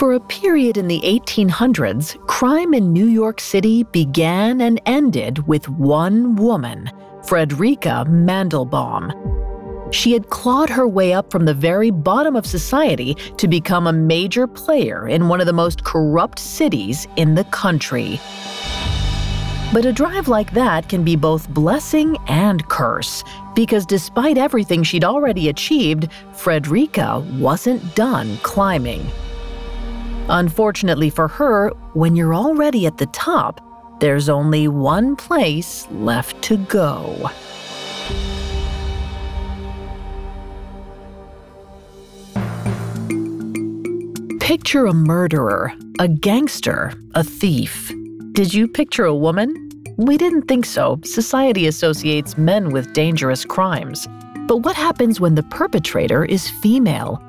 For a period in the 1800s, crime in New York City began and ended with one woman, Frederica Mandelbaum. She had clawed her way up from the very bottom of society to become a major player in one of the most corrupt cities in the country. But a drive like that can be both blessing and curse, because despite everything she'd already achieved, Frederica wasn't done climbing. Unfortunately for her, when you're already at the top, there's only one place left to go. Picture a murderer, a gangster, a thief. Did you picture a woman? We didn't think so. Society associates men with dangerous crimes. But what happens when the perpetrator is female?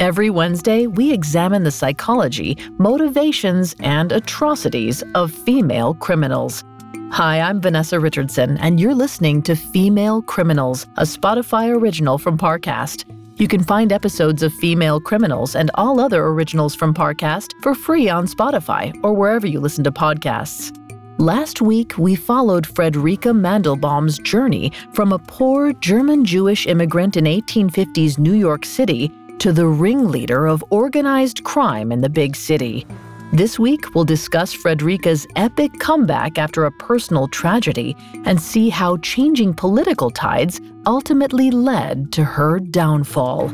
Every Wednesday, we examine the psychology, motivations, and atrocities of female criminals. Hi, I'm Vanessa Richardson, and you're listening to Female Criminals, a Spotify original from Parcast. You can find episodes of Female Criminals and all other originals from Parcast for free on Spotify or wherever you listen to podcasts. Last week, we followed Frederica Mandelbaum's journey from a poor German Jewish immigrant in 1850s New York City to the ringleader of organized crime in the big city. This week, we'll discuss Frederica's epic comeback after a personal tragedy and see how changing political tides ultimately led to her downfall.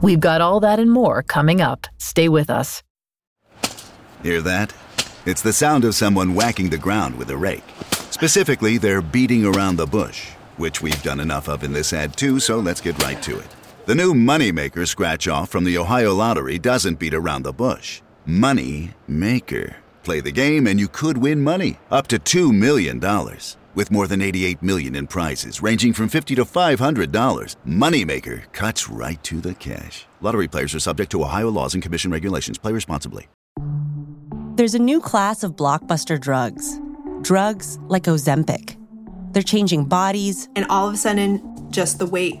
We've got all that and more coming up. Stay with us. Hear that? It's the sound of someone whacking the ground with a rake. Specifically, they're beating around the bush, which we've done enough of in this ad too, so let's get right to it. The new Moneymaker scratch off from the Ohio Lottery doesn't beat around the bush. Money Maker. Play the game and you could win money up to $2 million. With more than 88 million in prizes ranging from 50 to $500, Moneymaker cuts right to the cash. Lottery players are subject to Ohio laws and commission regulations. Play responsibly. There's a new class of blockbuster drugs. Drugs like Ozempic. They're changing bodies. And all of a sudden, just the weight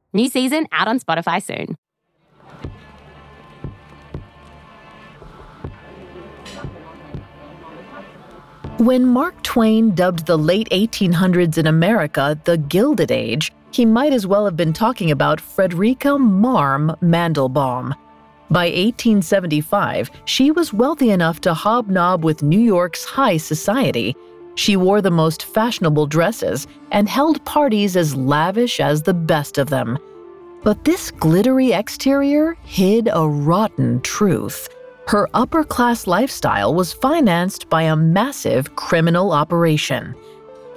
New season out on Spotify soon. When Mark Twain dubbed the late 1800s in America the Gilded Age, he might as well have been talking about Frederica Marm Mandelbaum. By 1875, she was wealthy enough to hobnob with New York's high society. She wore the most fashionable dresses and held parties as lavish as the best of them. But this glittery exterior hid a rotten truth. Her upper class lifestyle was financed by a massive criminal operation.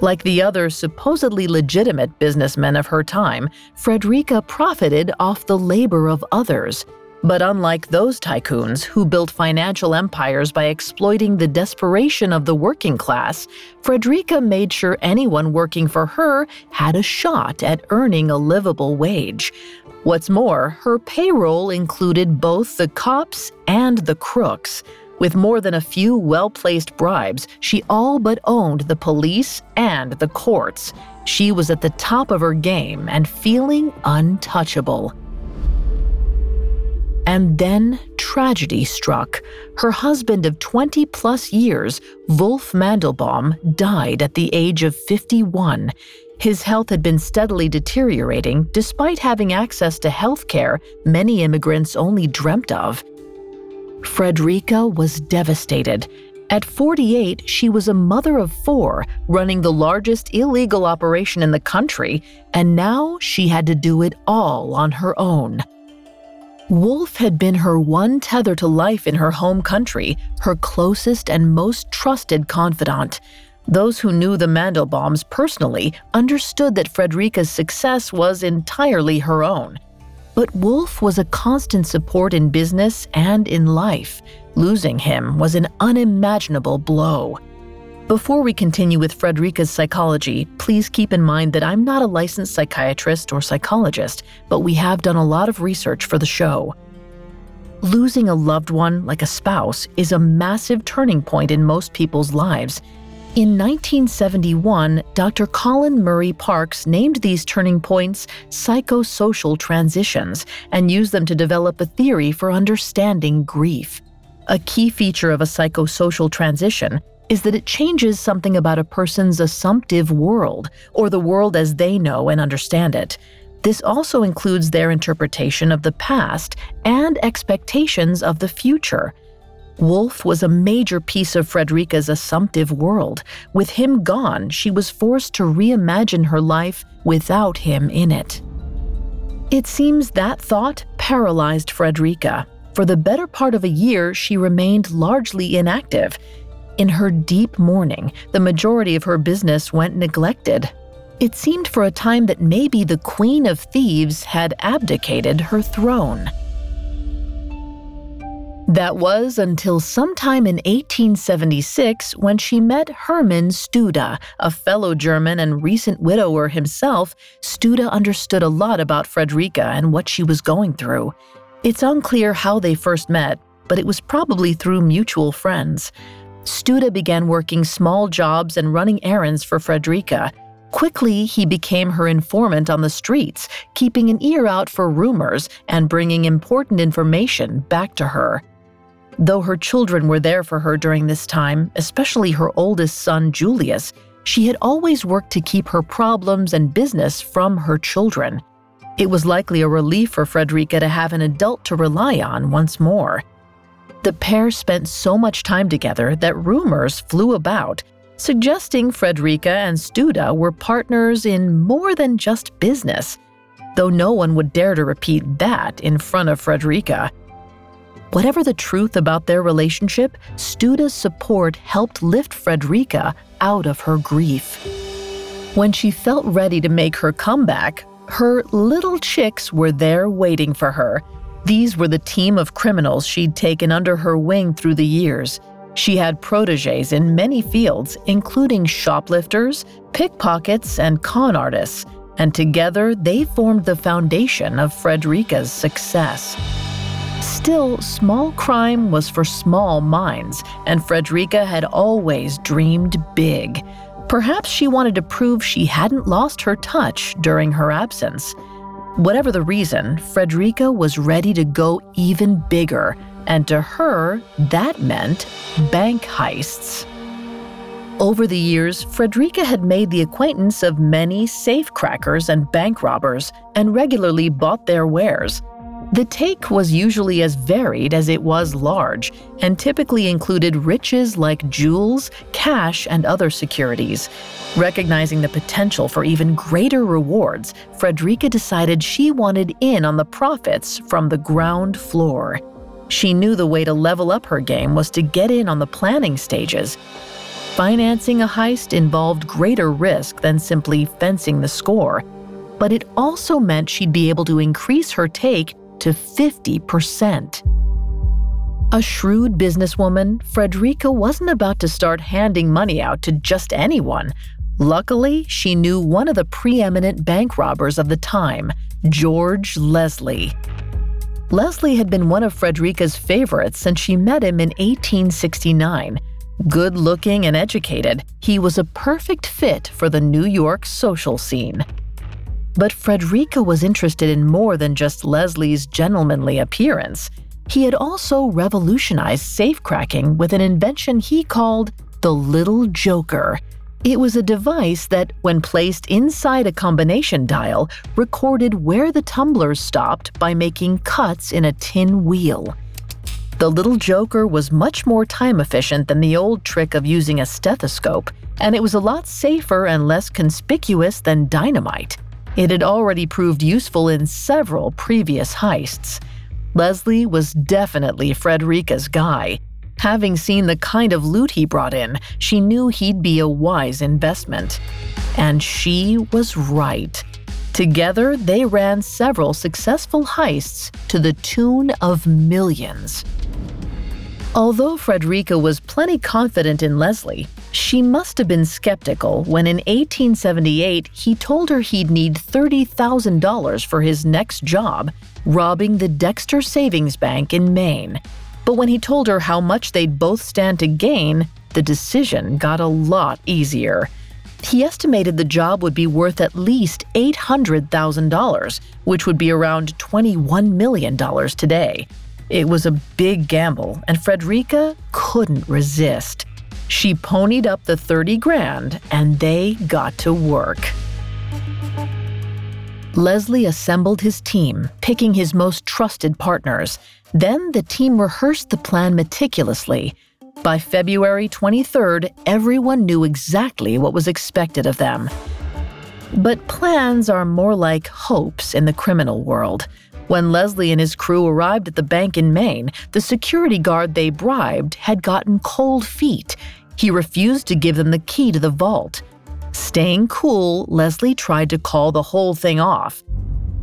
Like the other supposedly legitimate businessmen of her time, Frederica profited off the labor of others. But unlike those tycoons who built financial empires by exploiting the desperation of the working class, Frederica made sure anyone working for her had a shot at earning a livable wage. What's more, her payroll included both the cops and the crooks. With more than a few well placed bribes, she all but owned the police and the courts. She was at the top of her game and feeling untouchable. And then tragedy struck. Her husband of 20 plus years, Wolf Mandelbaum, died at the age of 51. His health had been steadily deteriorating despite having access to health care many immigrants only dreamt of. Frederica was devastated. At 48, she was a mother of four, running the largest illegal operation in the country, and now she had to do it all on her own. Wolf had been her one tether to life in her home country, her closest and most trusted confidant. Those who knew the Mandelbaums personally understood that Frederica's success was entirely her own. But Wolf was a constant support in business and in life. Losing him was an unimaginable blow. Before we continue with Frederica's psychology, please keep in mind that I'm not a licensed psychiatrist or psychologist, but we have done a lot of research for the show. Losing a loved one, like a spouse, is a massive turning point in most people's lives. In 1971, Dr. Colin Murray Parkes named these turning points psychosocial transitions and used them to develop a theory for understanding grief. A key feature of a psychosocial transition is that it changes something about a person's assumptive world, or the world as they know and understand it. This also includes their interpretation of the past and expectations of the future. Wolf was a major piece of Frederica's assumptive world. With him gone, she was forced to reimagine her life without him in it. It seems that thought paralyzed Frederica. For the better part of a year, she remained largely inactive. In her deep mourning, the majority of her business went neglected. It seemed for a time that maybe the Queen of Thieves had abdicated her throne. That was until sometime in 1876 when she met Hermann Stude, a fellow German and recent widower himself. Stude understood a lot about Frederica and what she was going through. It's unclear how they first met, but it was probably through mutual friends. Stude began working small jobs and running errands for Frederica. Quickly, he became her informant on the streets, keeping an ear out for rumors and bringing important information back to her. Though her children were there for her during this time, especially her oldest son, Julius, she had always worked to keep her problems and business from her children. It was likely a relief for Frederica to have an adult to rely on once more. The pair spent so much time together that rumors flew about, suggesting Frederica and Stude were partners in more than just business, though no one would dare to repeat that in front of Frederica. Whatever the truth about their relationship, Stude's support helped lift Frederica out of her grief. When she felt ready to make her comeback, her little chicks were there waiting for her. These were the team of criminals she'd taken under her wing through the years. She had proteges in many fields, including shoplifters, pickpockets, and con artists, and together they formed the foundation of Frederica's success. Still, small crime was for small minds, and Frederica had always dreamed big. Perhaps she wanted to prove she hadn't lost her touch during her absence. Whatever the reason, Frederica was ready to go even bigger, and to her, that meant bank heists. Over the years, Frederica had made the acquaintance of many safecrackers and bank robbers and regularly bought their wares. The take was usually as varied as it was large and typically included riches like jewels, cash, and other securities. Recognizing the potential for even greater rewards, Frederica decided she wanted in on the profits from the ground floor. She knew the way to level up her game was to get in on the planning stages. Financing a heist involved greater risk than simply fencing the score, but it also meant she'd be able to increase her take to 50%. A shrewd businesswoman, Frederica wasn't about to start handing money out to just anyone. Luckily, she knew one of the preeminent bank robbers of the time, George Leslie. Leslie had been one of Frederica's favorites since she met him in 1869. Good looking and educated, he was a perfect fit for the New York social scene. But Frederica was interested in more than just Leslie's gentlemanly appearance. He had also revolutionized safecracking with an invention he called the Little Joker. It was a device that, when placed inside a combination dial, recorded where the tumblers stopped by making cuts in a tin wheel. The little joker was much more time efficient than the old trick of using a stethoscope, and it was a lot safer and less conspicuous than dynamite. It had already proved useful in several previous heists. Leslie was definitely Frederica's guy. Having seen the kind of loot he brought in, she knew he'd be a wise investment. And she was right. Together, they ran several successful heists to the tune of millions. Although Frederica was plenty confident in Leslie, she must have been skeptical when in 1878 he told her he'd need $30,000 for his next job, robbing the Dexter Savings Bank in Maine. But when he told her how much they'd both stand to gain, the decision got a lot easier. He estimated the job would be worth at least $800,000, which would be around $21 million today. It was a big gamble, and Frederica couldn't resist. She ponied up the 30 grand, and they got to work. Leslie assembled his team, picking his most trusted partners. Then the team rehearsed the plan meticulously. By February 23rd, everyone knew exactly what was expected of them. But plans are more like hopes in the criminal world. When Leslie and his crew arrived at the bank in Maine, the security guard they bribed had gotten cold feet. He refused to give them the key to the vault. Staying cool, Leslie tried to call the whole thing off.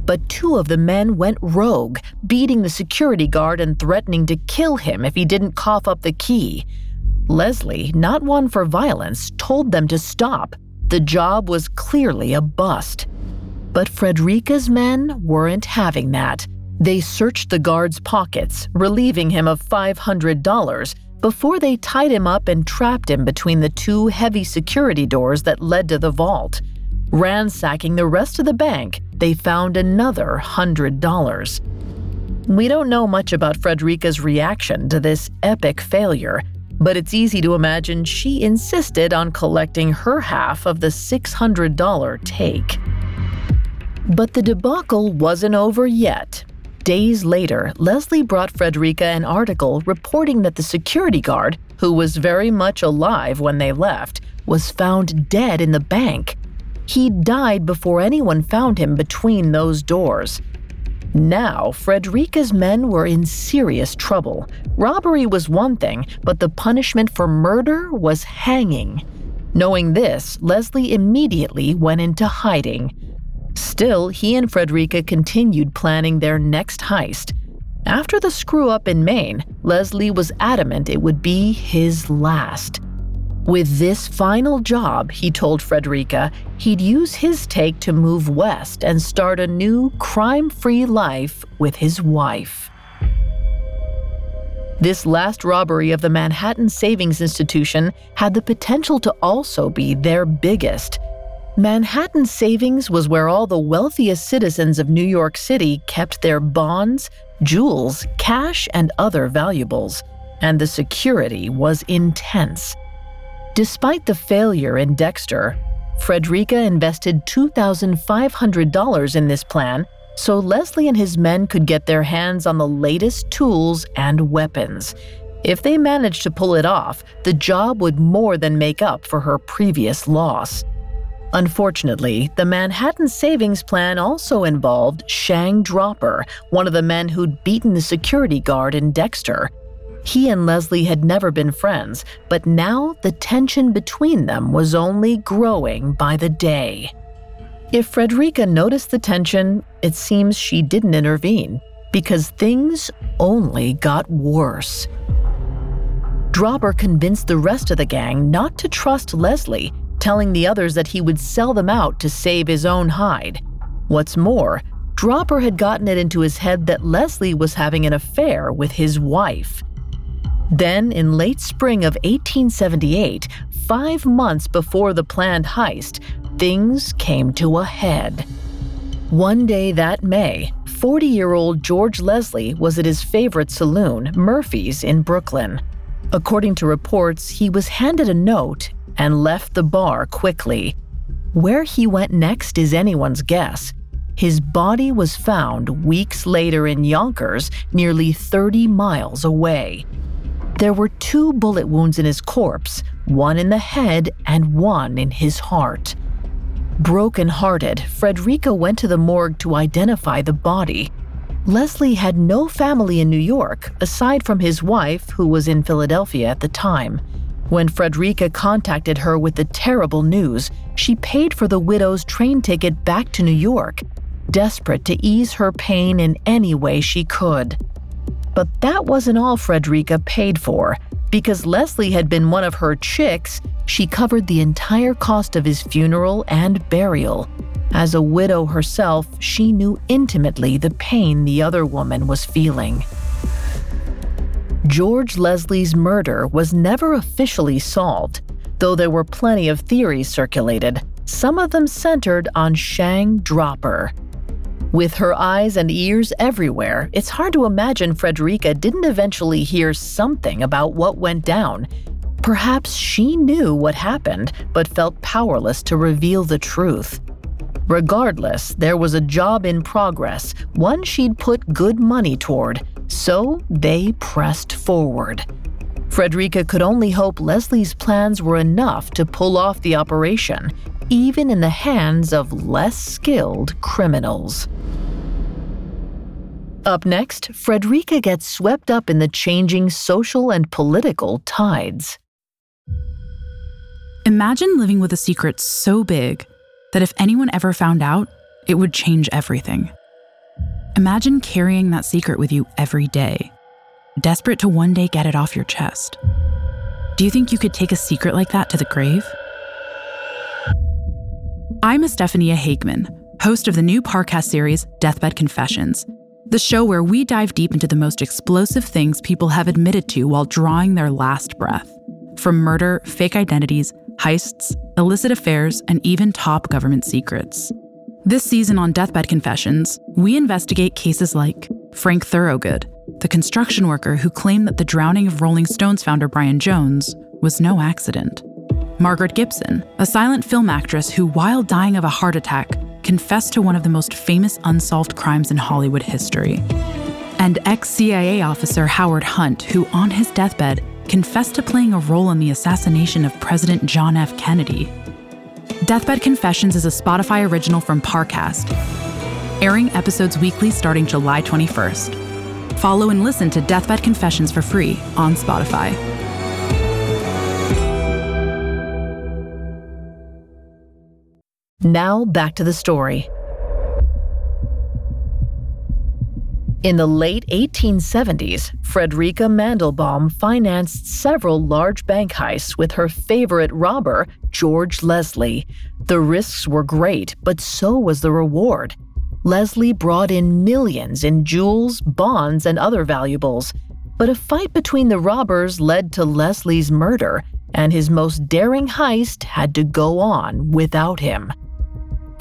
But two of the men went rogue, beating the security guard and threatening to kill him if he didn't cough up the key. Leslie, not one for violence, told them to stop. The job was clearly a bust. But Frederica's men weren't having that. They searched the guard's pockets, relieving him of $500 before they tied him up and trapped him between the two heavy security doors that led to the vault. Ransacking the rest of the bank, they found another $100. We don't know much about Frederica's reaction to this epic failure, but it's easy to imagine she insisted on collecting her half of the $600 take. But the debacle wasn't over yet. Days later, Leslie brought Frederica an article reporting that the security guard, who was very much alive when they left, was found dead in the bank. He died before anyone found him between those doors. Now, Frederica's men were in serious trouble. Robbery was one thing, but the punishment for murder was hanging. Knowing this, Leslie immediately went into hiding. Still, he and Frederica continued planning their next heist. After the screw up in Maine, Leslie was adamant it would be his last. With this final job, he told Frederica, he'd use his take to move west and start a new crime free life with his wife. This last robbery of the Manhattan Savings Institution had the potential to also be their biggest. Manhattan Savings was where all the wealthiest citizens of New York City kept their bonds, jewels, cash, and other valuables, and the security was intense. Despite the failure in Dexter, Frederica invested $2,500 in this plan so Leslie and his men could get their hands on the latest tools and weapons. If they managed to pull it off, the job would more than make up for her previous loss. Unfortunately, the Manhattan Savings Plan also involved Shang Draper, one of the men who'd beaten the security guard in Dexter. He and Leslie had never been friends, but now the tension between them was only growing by the day. If Frederica noticed the tension, it seems she didn't intervene, because things only got worse. Draper convinced the rest of the gang not to trust Leslie telling the others that he would sell them out to save his own hide. What's more, Draper had gotten it into his head that Leslie was having an affair with his wife. Then, in late spring of 1878, five months before the planned heist, things came to a head. One day that May, 40 year old George Leslie was at his favorite saloon, Murphy's, in Brooklyn. According to reports, he was handed a note and left the bar quickly. Where he went next is anyone's guess. his body was found weeks later in Yonkers, nearly 30 miles away. There were two bullet wounds in his corpse, one in the head and one in his heart. Broken-hearted, Frederica went to the morgue to identify the body. Leslie had no family in New York aside from his wife, who was in Philadelphia at the time. When Frederica contacted her with the terrible news, she paid for the widow's train ticket back to New York, desperate to ease her pain in any way she could. But that wasn't all Frederica paid for. Because Leslie had been one of her chicks, she covered the entire cost of his funeral and burial. As a widow herself, she knew intimately the pain the other woman was feeling. George Leslie's murder was never officially solved, though there were plenty of theories circulated, some of them centered on Shang Draper. With her eyes and ears everywhere, it's hard to imagine Frederica didn't eventually hear something about what went down. Perhaps she knew what happened, but felt powerless to reveal the truth. Regardless, there was a job in progress, one she'd put good money toward, so they pressed forward. Frederica could only hope Leslie's plans were enough to pull off the operation, even in the hands of less skilled criminals. Up next, Frederica gets swept up in the changing social and political tides. Imagine living with a secret so big that if anyone ever found out, it would change everything. Imagine carrying that secret with you every day, desperate to one day get it off your chest. Do you think you could take a secret like that to the grave? I'm Estefania Hageman, host of the new Parcast series, Deathbed Confessions, the show where we dive deep into the most explosive things people have admitted to while drawing their last breath. From murder, fake identities, heists, illicit affairs, and even top government secrets. This season on Deathbed Confessions, we investigate cases like Frank Thorogood, the construction worker who claimed that the drowning of Rolling Stones founder Brian Jones was no accident. Margaret Gibson, a silent film actress who, while dying of a heart attack, confessed to one of the most famous unsolved crimes in Hollywood history. And ex CIA officer Howard Hunt, who, on his deathbed, confessed to playing a role in the assassination of President John F. Kennedy. Deathbed Confessions is a Spotify original from Parcast, airing episodes weekly starting July 21st. Follow and listen to Deathbed Confessions for free on Spotify. Now back to the story. In the late 1870s, Frederica Mandelbaum financed several large bank heists with her favorite robber, George Leslie. The risks were great, but so was the reward. Leslie brought in millions in jewels, bonds, and other valuables. But a fight between the robbers led to Leslie's murder, and his most daring heist had to go on without him.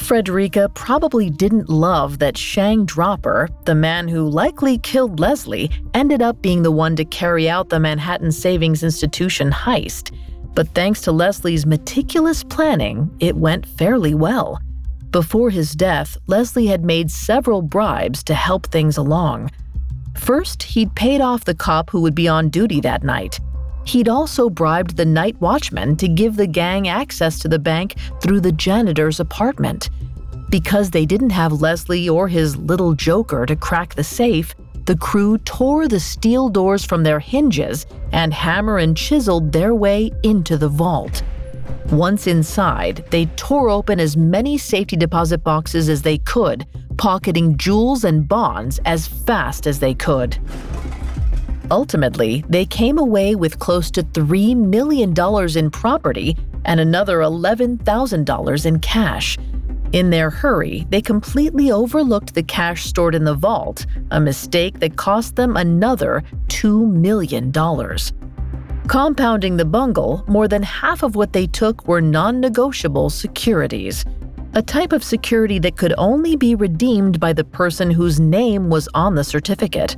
Frederica probably didn't love that Shang Draper, the man who likely killed Leslie, ended up being the one to carry out the Manhattan Savings Institution heist. But thanks to Leslie's meticulous planning, it went fairly well. Before his death, Leslie had made several bribes to help things along. First, he'd paid off the cop who would be on duty that night. He'd also bribed the night watchman to give the gang access to the bank through the janitor's apartment. Because they didn't have Leslie or his little joker to crack the safe, the crew tore the steel doors from their hinges and hammer and chiseled their way into the vault. Once inside, they tore open as many safety deposit boxes as they could, pocketing jewels and bonds as fast as they could. Ultimately, they came away with close to $3 million in property and another $11,000 in cash. In their hurry, they completely overlooked the cash stored in the vault, a mistake that cost them another $2 million. Compounding the bungle, more than half of what they took were non negotiable securities, a type of security that could only be redeemed by the person whose name was on the certificate.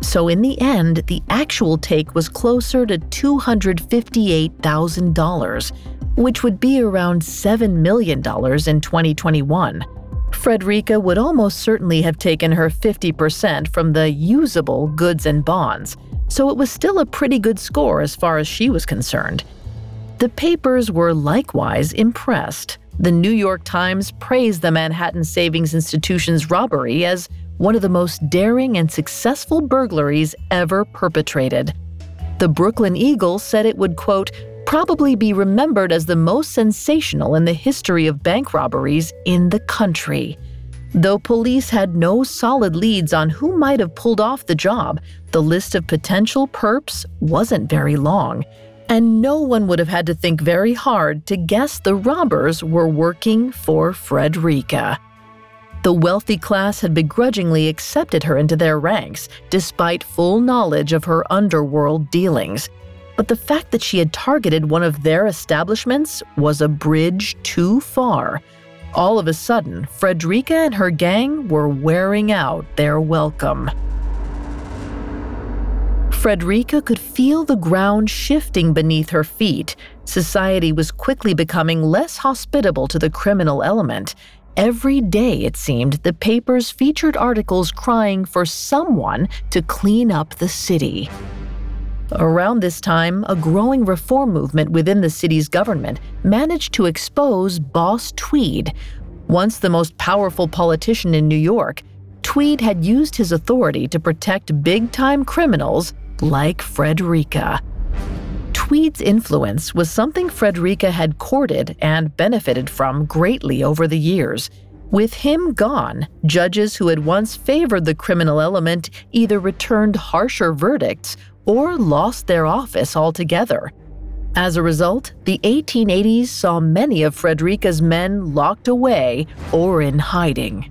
So, in the end, the actual take was closer to $258,000, which would be around $7 million in 2021. Frederica would almost certainly have taken her 50% from the usable goods and bonds, so it was still a pretty good score as far as she was concerned. The papers were likewise impressed. The New York Times praised the Manhattan Savings Institution's robbery as one of the most daring and successful burglaries ever perpetrated. The Brooklyn Eagle said it would, quote, probably be remembered as the most sensational in the history of bank robberies in the country. Though police had no solid leads on who might have pulled off the job, the list of potential perps wasn't very long, and no one would have had to think very hard to guess the robbers were working for Frederica. The wealthy class had begrudgingly accepted her into their ranks, despite full knowledge of her underworld dealings. But the fact that she had targeted one of their establishments was a bridge too far. All of a sudden, Frederica and her gang were wearing out their welcome. Frederica could feel the ground shifting beneath her feet. Society was quickly becoming less hospitable to the criminal element. Every day, it seemed, the papers featured articles crying for someone to clean up the city. Around this time, a growing reform movement within the city's government managed to expose Boss Tweed. Once the most powerful politician in New York, Tweed had used his authority to protect big time criminals like Frederica. Tweed's influence was something Frederica had courted and benefited from greatly over the years. With him gone, judges who had once favored the criminal element either returned harsher verdicts or lost their office altogether. As a result, the 1880s saw many of Frederica's men locked away or in hiding.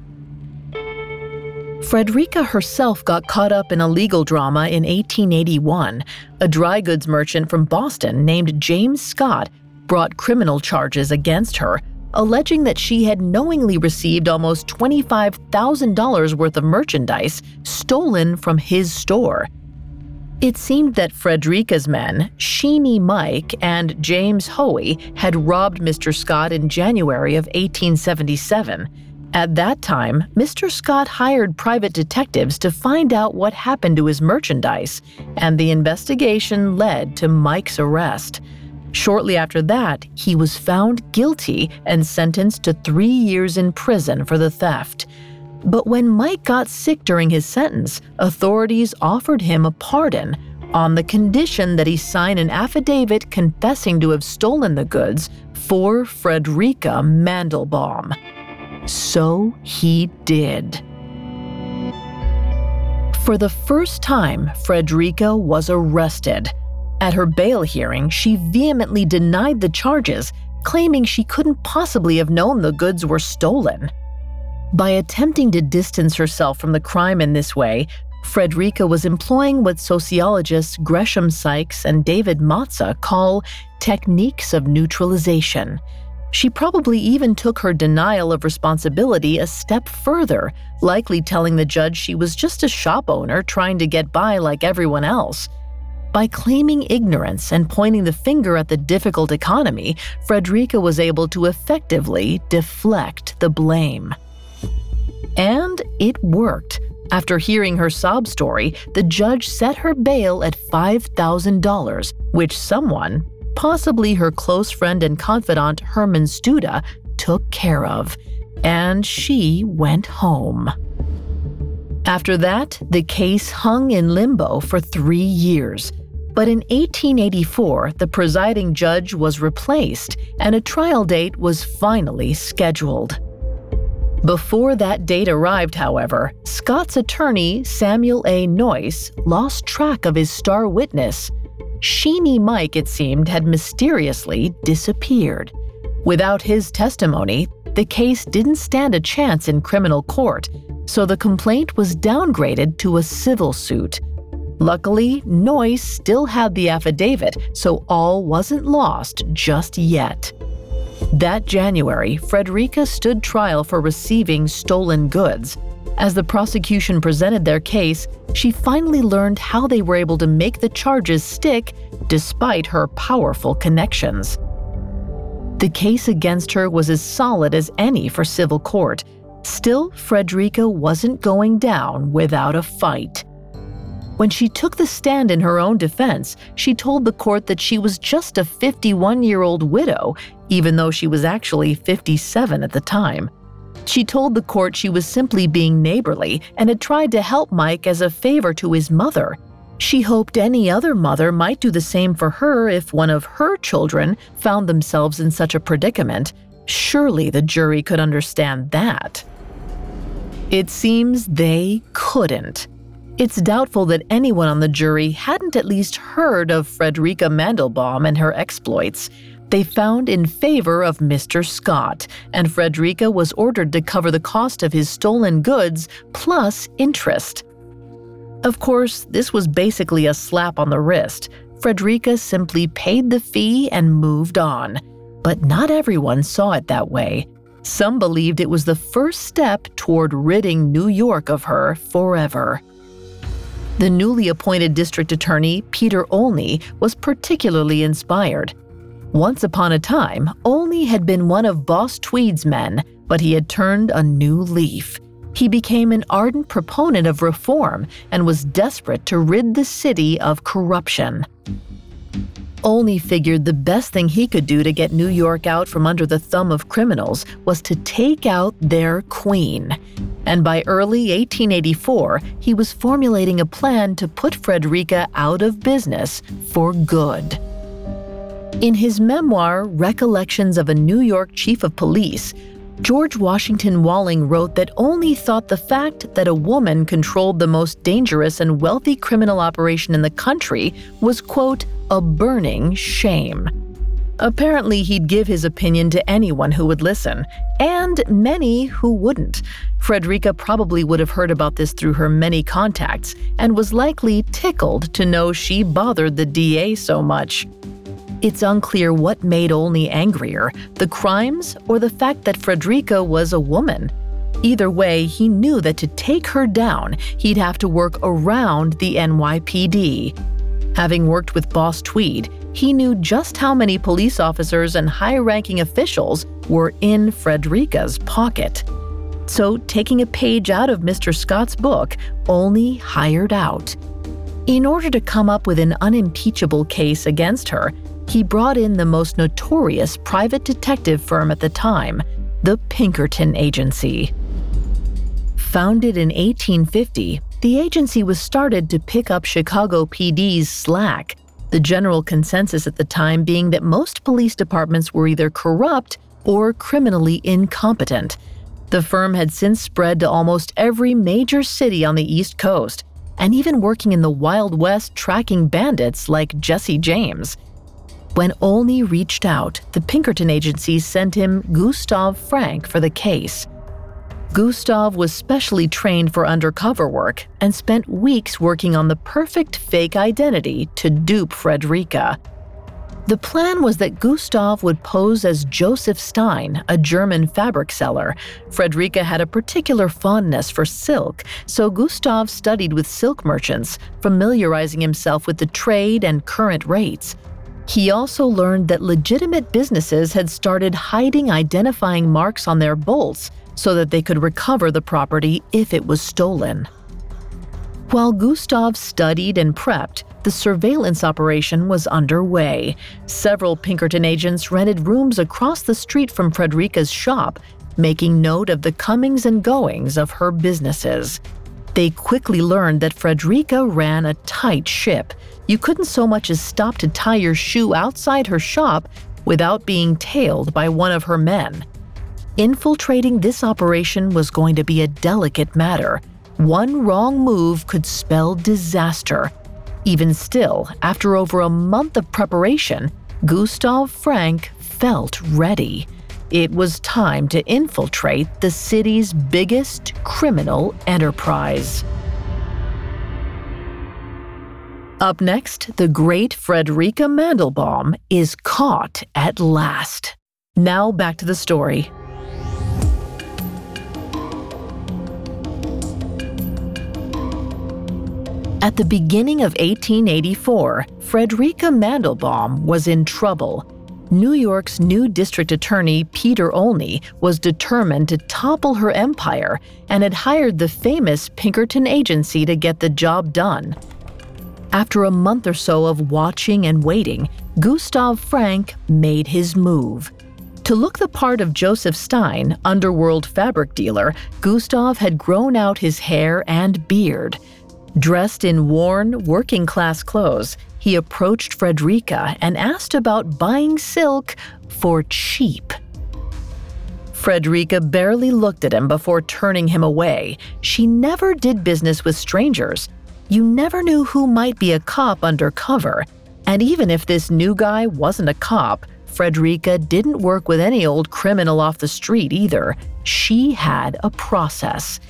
Frederica herself got caught up in a legal drama in 1881. A dry goods merchant from Boston named James Scott brought criminal charges against her, alleging that she had knowingly received almost $25,000 worth of merchandise stolen from his store. It seemed that Frederica's men, Sheeny Mike and James Hoey, had robbed Mr. Scott in January of 1877. At that time, Mr. Scott hired private detectives to find out what happened to his merchandise, and the investigation led to Mike's arrest. Shortly after that, he was found guilty and sentenced to three years in prison for the theft. But when Mike got sick during his sentence, authorities offered him a pardon on the condition that he sign an affidavit confessing to have stolen the goods for Frederica Mandelbaum. So he did. For the first time, Frederica was arrested. At her bail hearing, she vehemently denied the charges, claiming she couldn't possibly have known the goods were stolen. By attempting to distance herself from the crime in this way, Frederica was employing what sociologists Gresham Sykes and David Matza call techniques of neutralization. She probably even took her denial of responsibility a step further, likely telling the judge she was just a shop owner trying to get by like everyone else. By claiming ignorance and pointing the finger at the difficult economy, Frederica was able to effectively deflect the blame. And it worked. After hearing her sob story, the judge set her bail at $5,000, which someone, possibly her close friend and confidant Herman Studa, took care of, and she went home. After that, the case hung in limbo for three years. But in 1884, the presiding judge was replaced and a trial date was finally scheduled. Before that date arrived, however, Scott's attorney, Samuel A. Noyce, lost track of his star witness Sheeny Mike, it seemed, had mysteriously disappeared. Without his testimony, the case didn't stand a chance in criminal court, so the complaint was downgraded to a civil suit. Luckily, Noyce still had the affidavit, so all wasn't lost just yet. That January, Frederica stood trial for receiving stolen goods. As the prosecution presented their case, she finally learned how they were able to make the charges stick despite her powerful connections. The case against her was as solid as any for civil court. Still, Frederica wasn't going down without a fight. When she took the stand in her own defense, she told the court that she was just a 51 year old widow, even though she was actually 57 at the time. She told the court she was simply being neighborly and had tried to help Mike as a favor to his mother. She hoped any other mother might do the same for her if one of her children found themselves in such a predicament. Surely the jury could understand that. It seems they couldn't. It's doubtful that anyone on the jury hadn't at least heard of Frederica Mandelbaum and her exploits they found in favor of Mr. Scott, and Frederica was ordered to cover the cost of his stolen goods plus interest. Of course, this was basically a slap on the wrist. Frederica simply paid the fee and moved on. But not everyone saw it that way. Some believed it was the first step toward ridding New York of her forever. The newly appointed district attorney, Peter Olney, was particularly inspired. Once upon a time, Olney had been one of Boss Tweed's men, but he had turned a new leaf. He became an ardent proponent of reform and was desperate to rid the city of corruption. Olney figured the best thing he could do to get New York out from under the thumb of criminals was to take out their queen. And by early 1884, he was formulating a plan to put Frederica out of business for good. In his memoir, Recollections of a New York Chief of Police, George Washington Walling wrote that Olney thought the fact that a woman controlled the most dangerous and wealthy criminal operation in the country was, quote, a burning shame. Apparently, he'd give his opinion to anyone who would listen, and many who wouldn't. Frederica probably would have heard about this through her many contacts and was likely tickled to know she bothered the DA so much. It's unclear what made Olney angrier the crimes or the fact that Frederica was a woman. Either way, he knew that to take her down, he'd have to work around the NYPD. Having worked with Boss Tweed, he knew just how many police officers and high ranking officials were in Frederica's pocket. So, taking a page out of Mr. Scott's book, Olney hired out. In order to come up with an unimpeachable case against her, he brought in the most notorious private detective firm at the time, the Pinkerton Agency. Founded in 1850, the agency was started to pick up Chicago PD's slack, the general consensus at the time being that most police departments were either corrupt or criminally incompetent. The firm had since spread to almost every major city on the East Coast, and even working in the Wild West tracking bandits like Jesse James. When Olney reached out, the Pinkerton agency sent him Gustav Frank for the case. Gustav was specially trained for undercover work and spent weeks working on the perfect fake identity to dupe Frederica. The plan was that Gustav would pose as Joseph Stein, a German fabric seller. Frederica had a particular fondness for silk, so Gustav studied with silk merchants, familiarizing himself with the trade and current rates. He also learned that legitimate businesses had started hiding identifying marks on their bolts so that they could recover the property if it was stolen. While Gustav studied and prepped, the surveillance operation was underway. Several Pinkerton agents rented rooms across the street from Frederica's shop, making note of the comings and goings of her businesses. They quickly learned that Frederica ran a tight ship you couldn't so much as stop to tie your shoe outside her shop without being tailed by one of her men. Infiltrating this operation was going to be a delicate matter. One wrong move could spell disaster. Even still, after over a month of preparation, Gustav Frank felt ready. It was time to infiltrate the city's biggest criminal enterprise. Up next, the great Frederica Mandelbaum is caught at last. Now back to the story. At the beginning of 1884, Frederica Mandelbaum was in trouble. New York's new district attorney, Peter Olney, was determined to topple her empire and had hired the famous Pinkerton Agency to get the job done. After a month or so of watching and waiting, Gustav Frank made his move. To look the part of Joseph Stein, underworld fabric dealer, Gustav had grown out his hair and beard. Dressed in worn, working class clothes, he approached Frederica and asked about buying silk for cheap. Frederica barely looked at him before turning him away. She never did business with strangers. You never knew who might be a cop undercover. And even if this new guy wasn't a cop, Frederica didn't work with any old criminal off the street either. She had a process.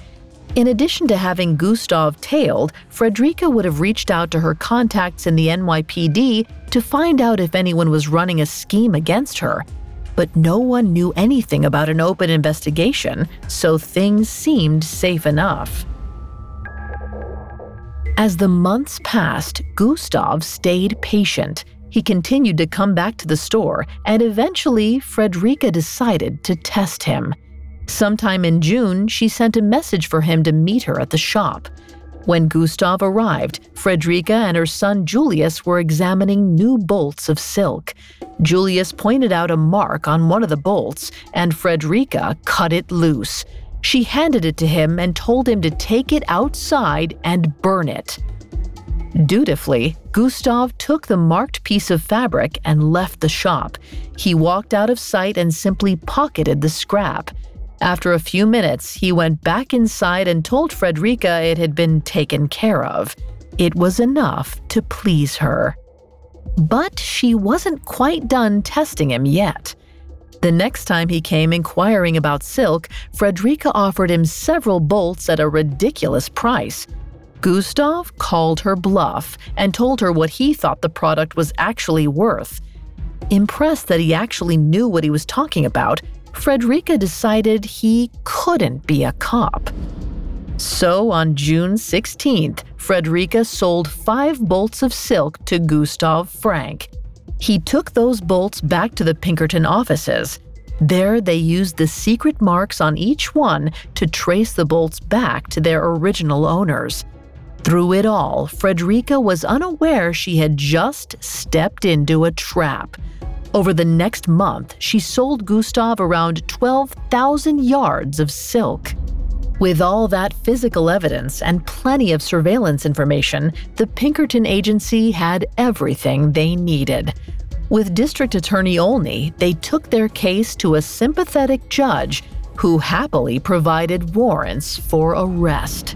In addition to having Gustav tailed, Frederica would have reached out to her contacts in the NYPD to find out if anyone was running a scheme against her. But no one knew anything about an open investigation, so things seemed safe enough. As the months passed, Gustav stayed patient he continued to come back to the store, and eventually, Frederica decided to test him. Sometime in June, she sent a message for him to meet her at the shop. When Gustav arrived, Frederica and her son Julius were examining new bolts of silk. Julius pointed out a mark on one of the bolts, and Frederica cut it loose. She handed it to him and told him to take it outside and burn it. Dutifully, Gustav took the marked piece of fabric and left the shop. He walked out of sight and simply pocketed the scrap. After a few minutes, he went back inside and told Frederica it had been taken care of. It was enough to please her. But she wasn't quite done testing him yet. The next time he came inquiring about silk, Frederica offered him several bolts at a ridiculous price. Gustav called her bluff and told her what he thought the product was actually worth. Impressed that he actually knew what he was talking about, Frederica decided he couldn't be a cop. So on June 16th, Frederica sold five bolts of silk to Gustav Frank. He took those bolts back to the Pinkerton offices. There, they used the secret marks on each one to trace the bolts back to their original owners. Through it all, Frederica was unaware she had just stepped into a trap. Over the next month, she sold Gustav around 12,000 yards of silk. With all that physical evidence and plenty of surveillance information, the Pinkerton agency had everything they needed. With District Attorney Olney, they took their case to a sympathetic judge who happily provided warrants for arrest.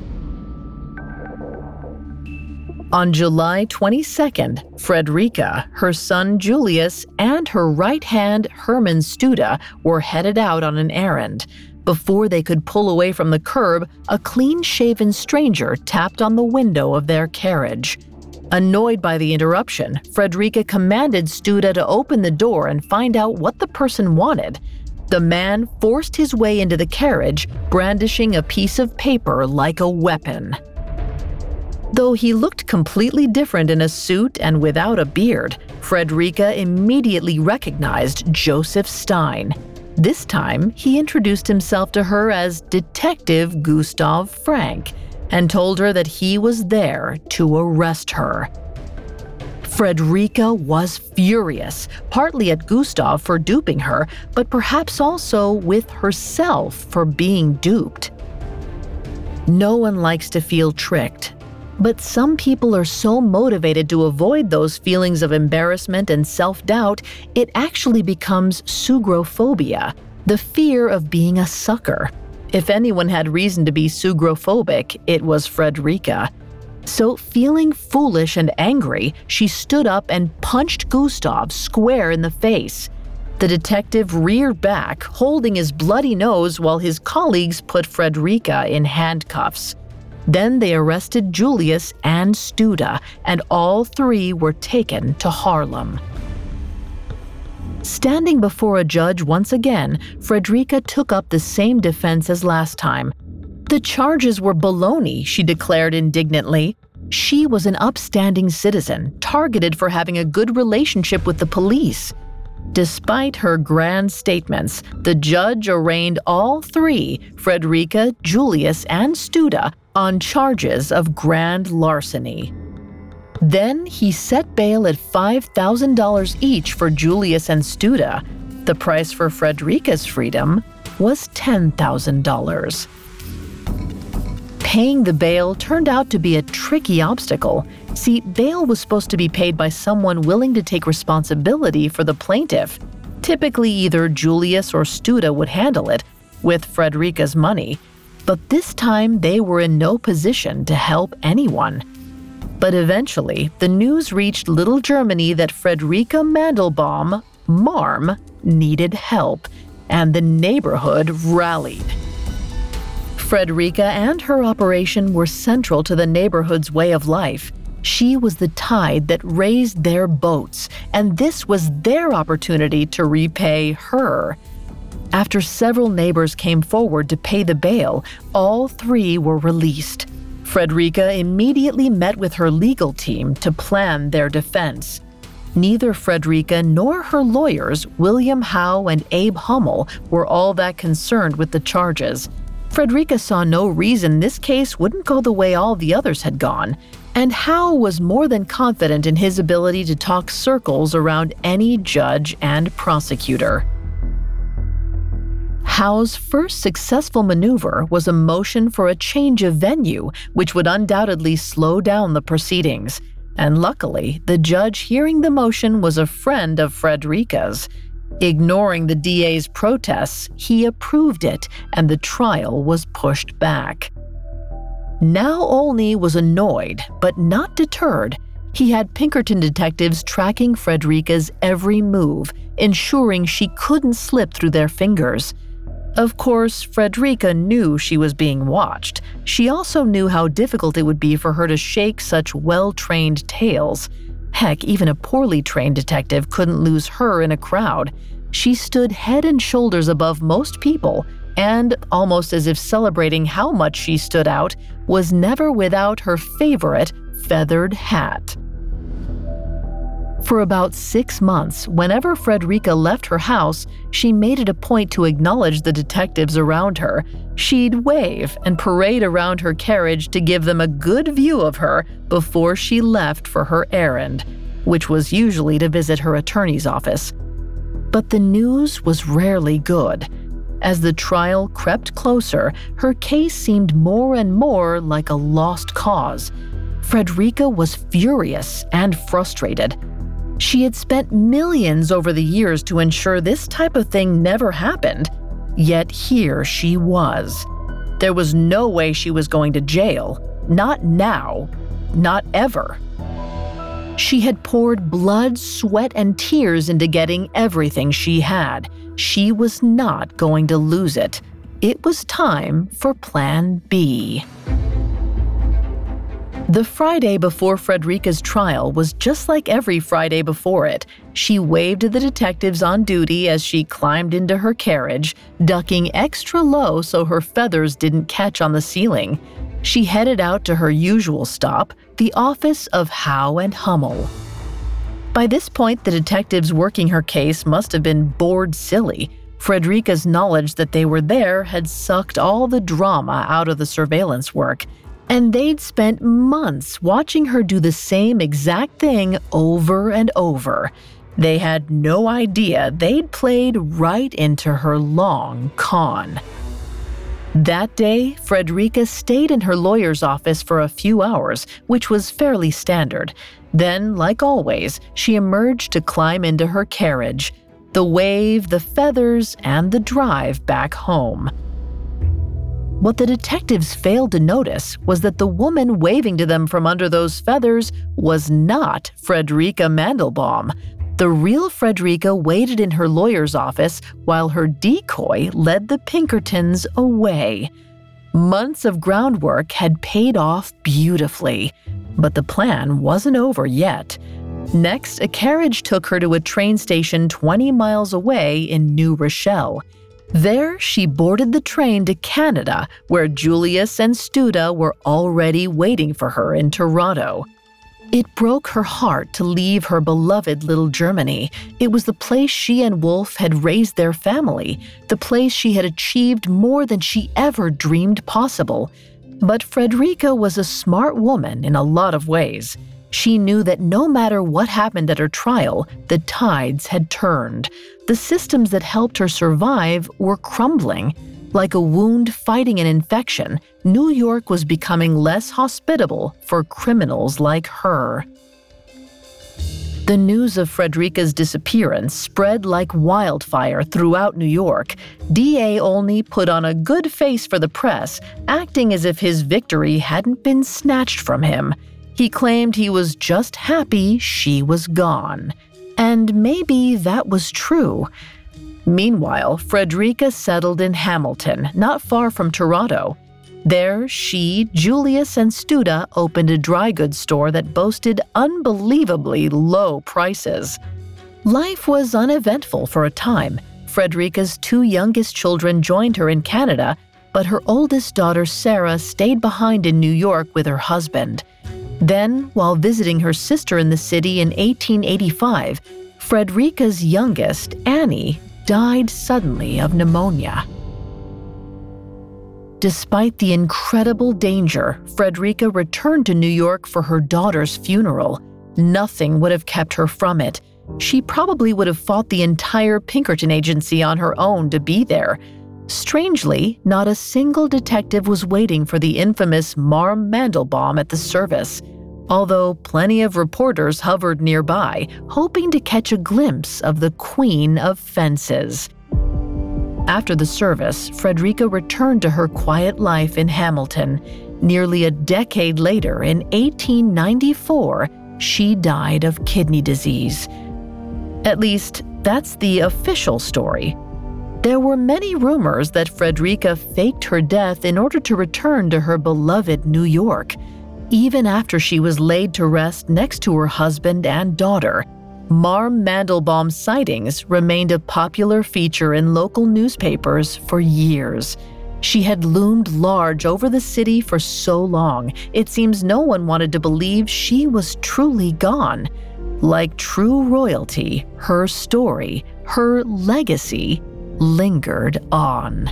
On July 22nd, Frederica, her son Julius, and her right hand Herman Studa were headed out on an errand. Before they could pull away from the curb, a clean shaven stranger tapped on the window of their carriage. Annoyed by the interruption, Frederica commanded Studa to open the door and find out what the person wanted. The man forced his way into the carriage, brandishing a piece of paper like a weapon. Though he looked completely different in a suit and without a beard, Frederica immediately recognized Joseph Stein. This time, he introduced himself to her as Detective Gustav Frank and told her that he was there to arrest her. Frederica was furious, partly at Gustav for duping her, but perhaps also with herself for being duped. No one likes to feel tricked, but some people are so motivated to avoid those feelings of embarrassment and self doubt, it actually becomes sugrophobia, the fear of being a sucker. If anyone had reason to be sugrophobic, it was Frederica. So, feeling foolish and angry, she stood up and punched Gustav square in the face. The detective reared back, holding his bloody nose while his colleagues put Frederica in handcuffs. Then they arrested Julius and Studa, and all three were taken to Harlem. Standing before a judge once again, Frederica took up the same defense as last time. The charges were baloney, she declared indignantly. She was an upstanding citizen, targeted for having a good relationship with the police. Despite her grand statements, the judge arraigned all three, Frederica, Julius, and Studa, on charges of grand larceny. Then he set bail at $5,000 each for Julius and Studa. The price for Frederica's freedom was $10,000. Paying the bail turned out to be a tricky obstacle. See, bail was supposed to be paid by someone willing to take responsibility for the plaintiff. Typically, either Julius or Studa would handle it with Frederica's money, but this time they were in no position to help anyone. But eventually, the news reached Little Germany that Frederica Mandelbaum, Marm, needed help, and the neighborhood rallied. Frederica and her operation were central to the neighborhood's way of life. She was the tide that raised their boats, and this was their opportunity to repay her. After several neighbors came forward to pay the bail, all three were released. Frederica immediately met with her legal team to plan their defense. Neither Frederica nor her lawyers, William Howe and Abe Hummel, were all that concerned with the charges. Frederica saw no reason this case wouldn't go the way all the others had gone, and Howe was more than confident in his ability to talk circles around any judge and prosecutor. Howe's first successful maneuver was a motion for a change of venue, which would undoubtedly slow down the proceedings. And luckily, the judge hearing the motion was a friend of Frederica's. Ignoring the DA's protests, he approved it and the trial was pushed back. Now Olney was annoyed, but not deterred. He had Pinkerton detectives tracking Frederica's every move, ensuring she couldn't slip through their fingers. Of course, Frederica knew she was being watched. She also knew how difficult it would be for her to shake such well trained tails. Heck, even a poorly trained detective couldn't lose her in a crowd. She stood head and shoulders above most people, and, almost as if celebrating how much she stood out, was never without her favorite feathered hat. For about six months, whenever Frederica left her house, she made it a point to acknowledge the detectives around her. She'd wave and parade around her carriage to give them a good view of her before she left for her errand, which was usually to visit her attorney's office. But the news was rarely good. As the trial crept closer, her case seemed more and more like a lost cause. Frederica was furious and frustrated. She had spent millions over the years to ensure this type of thing never happened, yet here she was. There was no way she was going to jail. Not now. Not ever. She had poured blood, sweat, and tears into getting everything she had. She was not going to lose it. It was time for Plan B. The Friday before Frederica's trial was just like every Friday before it. She waved to the detectives on duty as she climbed into her carriage, ducking extra low so her feathers didn't catch on the ceiling. She headed out to her usual stop, the office of Howe and Hummel. By this point, the detectives working her case must have been bored silly. Frederica's knowledge that they were there had sucked all the drama out of the surveillance work, and they'd spent months watching her do the same exact thing over and over. They had no idea they'd played right into her long con. That day, Frederica stayed in her lawyer's office for a few hours, which was fairly standard. Then, like always, she emerged to climb into her carriage the wave, the feathers, and the drive back home. What the detectives failed to notice was that the woman waving to them from under those feathers was not Frederica Mandelbaum, the real Frederica waited in her lawyer's office while her decoy led the Pinkertons away. Months of groundwork had paid off beautifully, but the plan wasn't over yet. Next, a carriage took her to a train station 20 miles away in New Rochelle. There, she boarded the train to Canada, where Julius and Studa were already waiting for her in Toronto. It broke her heart to leave her beloved little Germany. It was the place she and Wolf had raised their family, the place she had achieved more than she ever dreamed possible. But Frederica was a smart woman in a lot of ways. She knew that no matter what happened at her trial, the tides had turned. The systems that helped her survive were crumbling. Like a wound fighting an infection, New York was becoming less hospitable for criminals like her. The news of Frederica's disappearance spread like wildfire throughout New York. D.A. Olney put on a good face for the press, acting as if his victory hadn't been snatched from him. He claimed he was just happy she was gone. And maybe that was true. Meanwhile, Frederica settled in Hamilton, not far from Toronto. There, she, Julius, and Studa opened a dry goods store that boasted unbelievably low prices. Life was uneventful for a time. Frederica's two youngest children joined her in Canada, but her oldest daughter, Sarah, stayed behind in New York with her husband. Then, while visiting her sister in the city in 1885, Frederica's youngest, Annie, died suddenly of pneumonia. Despite the incredible danger, Frederica returned to New York for her daughter's funeral. Nothing would have kept her from it. She probably would have fought the entire Pinkerton agency on her own to be there. Strangely, not a single detective was waiting for the infamous Marm Mandelbaum at the service, although plenty of reporters hovered nearby, hoping to catch a glimpse of the Queen of Fences. After the service, Frederica returned to her quiet life in Hamilton. Nearly a decade later, in 1894, she died of kidney disease. At least, that's the official story. There were many rumors that Frederica faked her death in order to return to her beloved New York. Even after she was laid to rest next to her husband and daughter, Marm Mandelbaum sightings remained a popular feature in local newspapers for years. She had loomed large over the city for so long, it seems no one wanted to believe she was truly gone. Like true royalty, her story, her legacy, lingered on.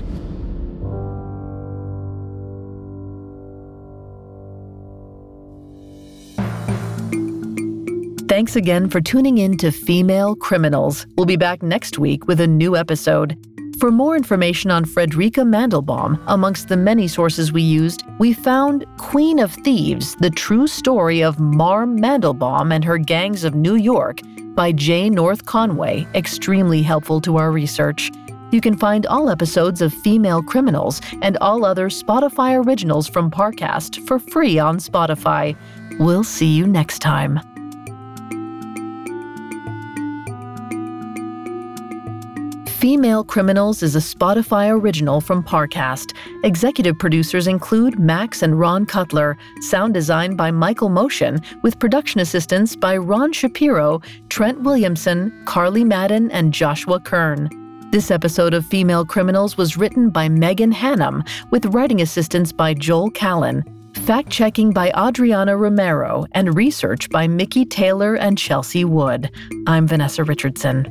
Thanks again for tuning in to Female Criminals. We'll be back next week with a new episode. For more information on Frederica Mandelbaum, amongst the many sources we used, we found Queen of Thieves The True Story of Marm Mandelbaum and Her Gangs of New York by J. North Conway, extremely helpful to our research. You can find all episodes of Female Criminals and all other Spotify originals from Parcast for free on Spotify. We'll see you next time. Female Criminals is a Spotify original from Parcast. Executive producers include Max and Ron Cutler, sound design by Michael Motion, with production assistance by Ron Shapiro, Trent Williamson, Carly Madden, and Joshua Kern. This episode of Female Criminals was written by Megan Hannum, with writing assistance by Joel Callan, fact checking by Adriana Romero, and research by Mickey Taylor and Chelsea Wood. I'm Vanessa Richardson.